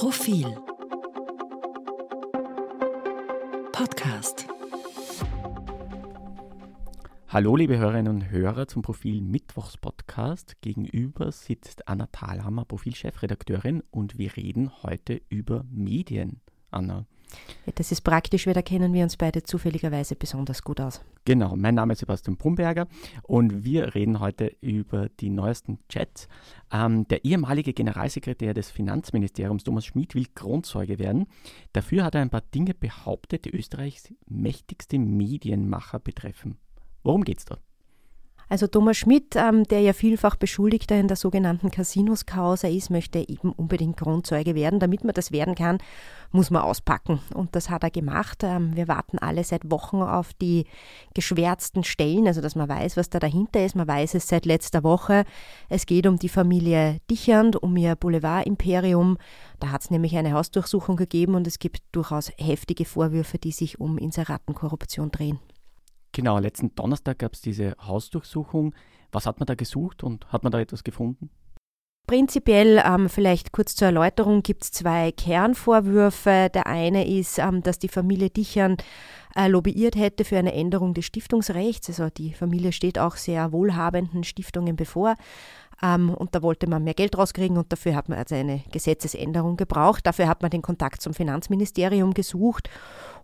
Profil Podcast Hallo, liebe Hörerinnen und Hörer zum Profil Mittwochs Podcast. Gegenüber sitzt Anna Thalhammer, Profilchefredakteurin, und wir reden heute über Medien. Anna. Das ist praktisch, weil da kennen wir uns beide zufälligerweise besonders gut aus. Genau, mein Name ist Sebastian Brumberger und wir reden heute über die neuesten Chats. Ähm, der ehemalige Generalsekretär des Finanzministeriums, Thomas Schmid, will Kronzeuge werden. Dafür hat er ein paar Dinge behauptet, die Österreichs mächtigste Medienmacher betreffen. Worum geht's da? Also Thomas Schmidt, ähm, der ja vielfach Beschuldigter in der sogenannten Casinos-Causa ist, möchte eben unbedingt Kronzeuge werden. Damit man das werden kann, muss man auspacken. Und das hat er gemacht. Ähm, wir warten alle seit Wochen auf die geschwärzten Stellen, also dass man weiß, was da dahinter ist. Man weiß es seit letzter Woche. Es geht um die Familie Dichernd, um ihr Boulevard-Imperium. Da hat es nämlich eine Hausdurchsuchung gegeben und es gibt durchaus heftige Vorwürfe, die sich um Inseratenkorruption drehen. Genau, letzten Donnerstag gab es diese Hausdurchsuchung. Was hat man da gesucht und hat man da etwas gefunden? Prinzipiell, ähm, vielleicht kurz zur Erläuterung, gibt es zwei Kernvorwürfe. Der eine ist, ähm, dass die Familie Dichern äh, lobbyiert hätte für eine Änderung des Stiftungsrechts. Also die Familie steht auch sehr wohlhabenden Stiftungen bevor. Ähm, und da wollte man mehr Geld rauskriegen und dafür hat man also eine Gesetzesänderung gebraucht. Dafür hat man den Kontakt zum Finanzministerium gesucht.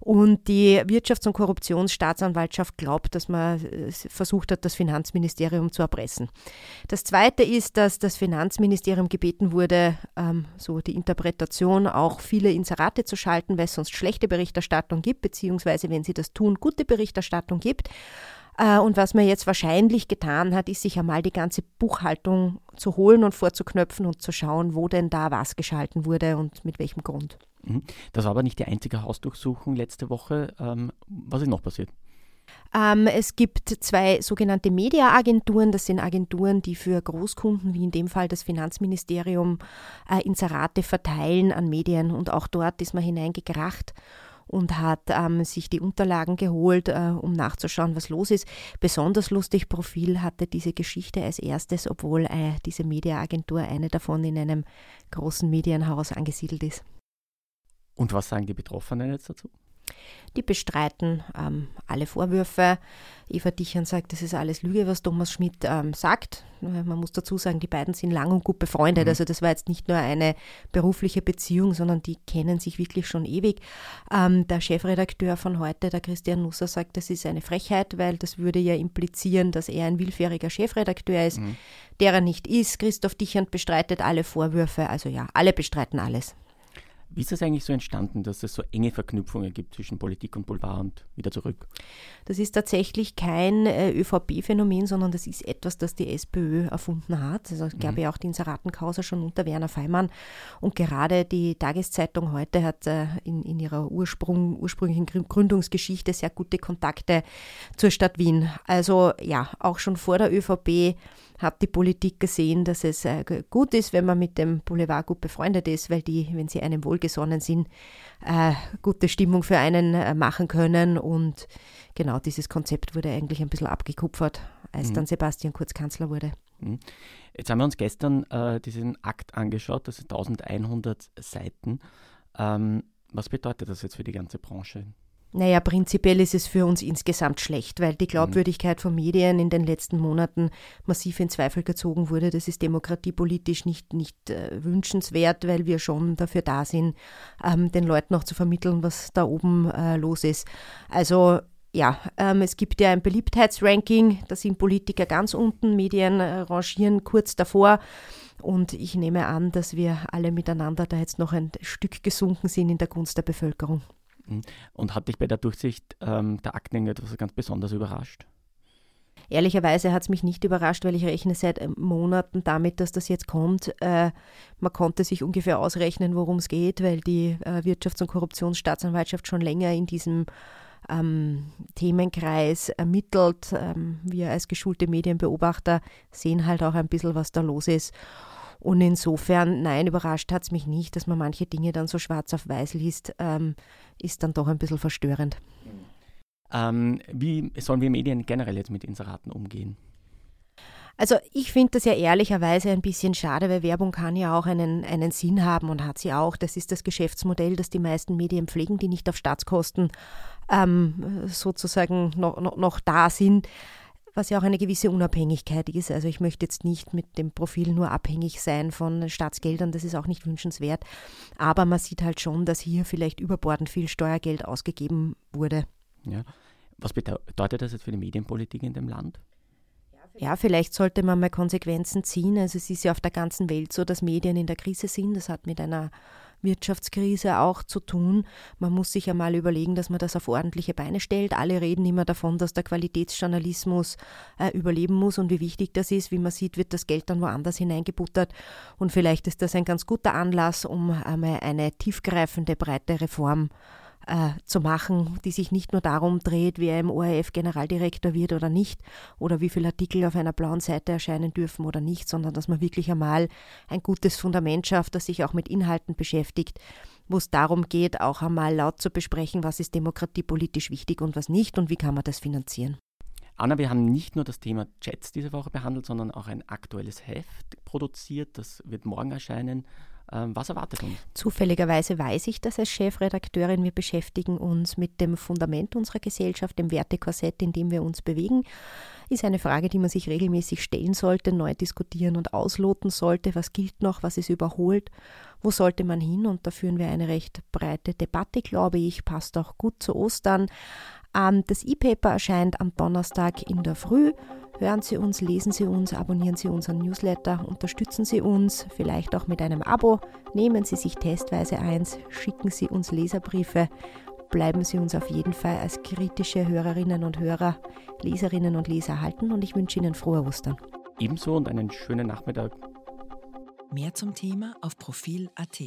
Und die Wirtschafts- und Korruptionsstaatsanwaltschaft glaubt, dass man äh, versucht hat, das Finanzministerium zu erpressen. Das Zweite ist, dass das Finanzministerium gebeten wurde, ähm, so die Interpretation, auch viele Inserate zu schalten, weil es sonst schlechte Berichterstattung gibt, beziehungsweise wenn sie das tun, gute Berichterstattung gibt. Äh, und was man jetzt wahrscheinlich getan hat, ist sich einmal die ganze Buchhaltung zu holen und vorzuknöpfen und zu schauen, wo denn da was geschalten wurde und mit welchem Grund. Mhm. Das war aber nicht die einzige Hausdurchsuchung letzte Woche. Ähm, was ist noch passiert? Ähm, es gibt zwei sogenannte Mediaagenturen. Das sind Agenturen, die für Großkunden, wie in dem Fall das Finanzministerium, äh, Inserate verteilen an Medien. Und auch dort ist man hineingekracht und hat ähm, sich die Unterlagen geholt, äh, um nachzuschauen, was los ist. Besonders lustig Profil hatte diese Geschichte als erstes, obwohl äh, diese Mediaagentur eine davon in einem großen Medienhaus angesiedelt ist. Und was sagen die Betroffenen jetzt dazu? Die bestreiten ähm, alle Vorwürfe. Eva Dichern sagt, das ist alles Lüge, was Thomas Schmidt ähm, sagt. Man muss dazu sagen, die beiden sind lang und gut befreundet. Mhm. Also das war jetzt nicht nur eine berufliche Beziehung, sondern die kennen sich wirklich schon ewig. Ähm, der Chefredakteur von heute, der Christian Nusser, sagt, das ist eine Frechheit, weil das würde ja implizieren, dass er ein willfähriger Chefredakteur ist, mhm. der er nicht ist. Christoph Dichern bestreitet alle Vorwürfe. Also ja, alle bestreiten alles. Wie ist das eigentlich so entstanden, dass es so enge Verknüpfungen gibt zwischen Politik und Boulevard und wieder zurück? Das ist tatsächlich kein äh, ÖVP-Phänomen, sondern das ist etwas, das die SPÖ erfunden hat. Also es gab mhm. ja auch die Inseratenkausa schon unter Werner Feimann. Und gerade die Tageszeitung heute hat äh, in, in ihrer Ursprung, ursprünglichen Gründungsgeschichte sehr gute Kontakte zur Stadt Wien. Also ja, auch schon vor der ÖVP hat die Politik gesehen, dass es äh, gut ist, wenn man mit dem Boulevard gut befreundet ist, weil die, wenn sie einem wohlgesonnen sind, äh, gute Stimmung für einen äh, machen können. Und genau dieses Konzept wurde eigentlich ein bisschen abgekupfert, als mhm. dann Sebastian Kurz Kanzler wurde. Mhm. Jetzt haben wir uns gestern äh, diesen Akt angeschaut, das sind 1100 Seiten. Ähm, was bedeutet das jetzt für die ganze Branche? Naja, prinzipiell ist es für uns insgesamt schlecht, weil die Glaubwürdigkeit von Medien in den letzten Monaten massiv in Zweifel gezogen wurde. Das ist demokratiepolitisch nicht, nicht äh, wünschenswert, weil wir schon dafür da sind, ähm, den Leuten auch zu vermitteln, was da oben äh, los ist. Also ja, ähm, es gibt ja ein Beliebtheitsranking, da sind Politiker ganz unten, Medien äh, rangieren kurz davor. Und ich nehme an, dass wir alle miteinander da jetzt noch ein Stück gesunken sind in der Gunst der Bevölkerung. Und hat dich bei der Durchsicht ähm, der Akten etwas ganz besonders überrascht? Ehrlicherweise hat es mich nicht überrascht, weil ich rechne seit ähm, Monaten damit, dass das jetzt kommt. Äh, man konnte sich ungefähr ausrechnen, worum es geht, weil die äh, Wirtschafts- und Korruptionsstaatsanwaltschaft schon länger in diesem ähm, Themenkreis ermittelt. Ähm, wir als geschulte Medienbeobachter sehen halt auch ein bisschen, was da los ist. Und insofern, nein, überrascht hat es mich nicht, dass man manche Dinge dann so schwarz auf weiß liest, ähm, ist dann doch ein bisschen verstörend. Ähm, wie sollen wir Medien generell jetzt mit Inseraten umgehen? Also ich finde das ja ehrlicherweise ein bisschen schade, weil Werbung kann ja auch einen, einen Sinn haben und hat sie auch. Das ist das Geschäftsmodell, das die meisten Medien pflegen, die nicht auf Staatskosten ähm, sozusagen noch, noch, noch da sind was ja auch eine gewisse Unabhängigkeit ist. Also ich möchte jetzt nicht mit dem Profil nur abhängig sein von Staatsgeldern, das ist auch nicht wünschenswert. Aber man sieht halt schon, dass hier vielleicht überbordend viel Steuergeld ausgegeben wurde. Ja. Was bedeutet das jetzt für die Medienpolitik in dem Land? Ja, vielleicht sollte man mal Konsequenzen ziehen. Also es ist ja auf der ganzen Welt so, dass Medien in der Krise sind. Das hat mit einer Wirtschaftskrise auch zu tun. Man muss sich einmal überlegen, dass man das auf ordentliche Beine stellt. Alle reden immer davon, dass der Qualitätsjournalismus äh, überleben muss und wie wichtig das ist. Wie man sieht, wird das Geld dann woanders hineingebuttert. Und vielleicht ist das ein ganz guter Anlass, um einmal eine tiefgreifende, breite Reform äh, zu machen, die sich nicht nur darum dreht, wer im ORF Generaldirektor wird oder nicht oder wie viele Artikel auf einer blauen Seite erscheinen dürfen oder nicht, sondern dass man wirklich einmal ein gutes Fundament schafft, das sich auch mit Inhalten beschäftigt, wo es darum geht, auch einmal laut zu besprechen, was ist demokratiepolitisch wichtig und was nicht und wie kann man das finanzieren. Anna, wir haben nicht nur das Thema Chats diese Woche behandelt, sondern auch ein aktuelles Heft produziert. Das wird morgen erscheinen. Ähm, was erwartet uns? Zufälligerweise weiß ich das als Chefredakteurin. Wir beschäftigen uns mit dem Fundament unserer Gesellschaft, dem Wertekorsett, in dem wir uns bewegen. Ist eine Frage, die man sich regelmäßig stellen sollte, neu diskutieren und ausloten sollte. Was gilt noch? Was ist überholt? Wo sollte man hin? Und da führen wir eine recht breite Debatte, glaube ich. Passt auch gut zu Ostern. Ähm, das E-Paper erscheint am Donnerstag in der Früh. Hören Sie uns, lesen Sie uns, abonnieren Sie unseren Newsletter, unterstützen Sie uns, vielleicht auch mit einem Abo, nehmen Sie sich testweise eins, schicken Sie uns Leserbriefe, bleiben Sie uns auf jeden Fall als kritische Hörerinnen und Hörer, Leserinnen und Leser halten und ich wünsche Ihnen frohe Ostern. Ebenso und einen schönen Nachmittag. Mehr zum Thema auf Profil.at.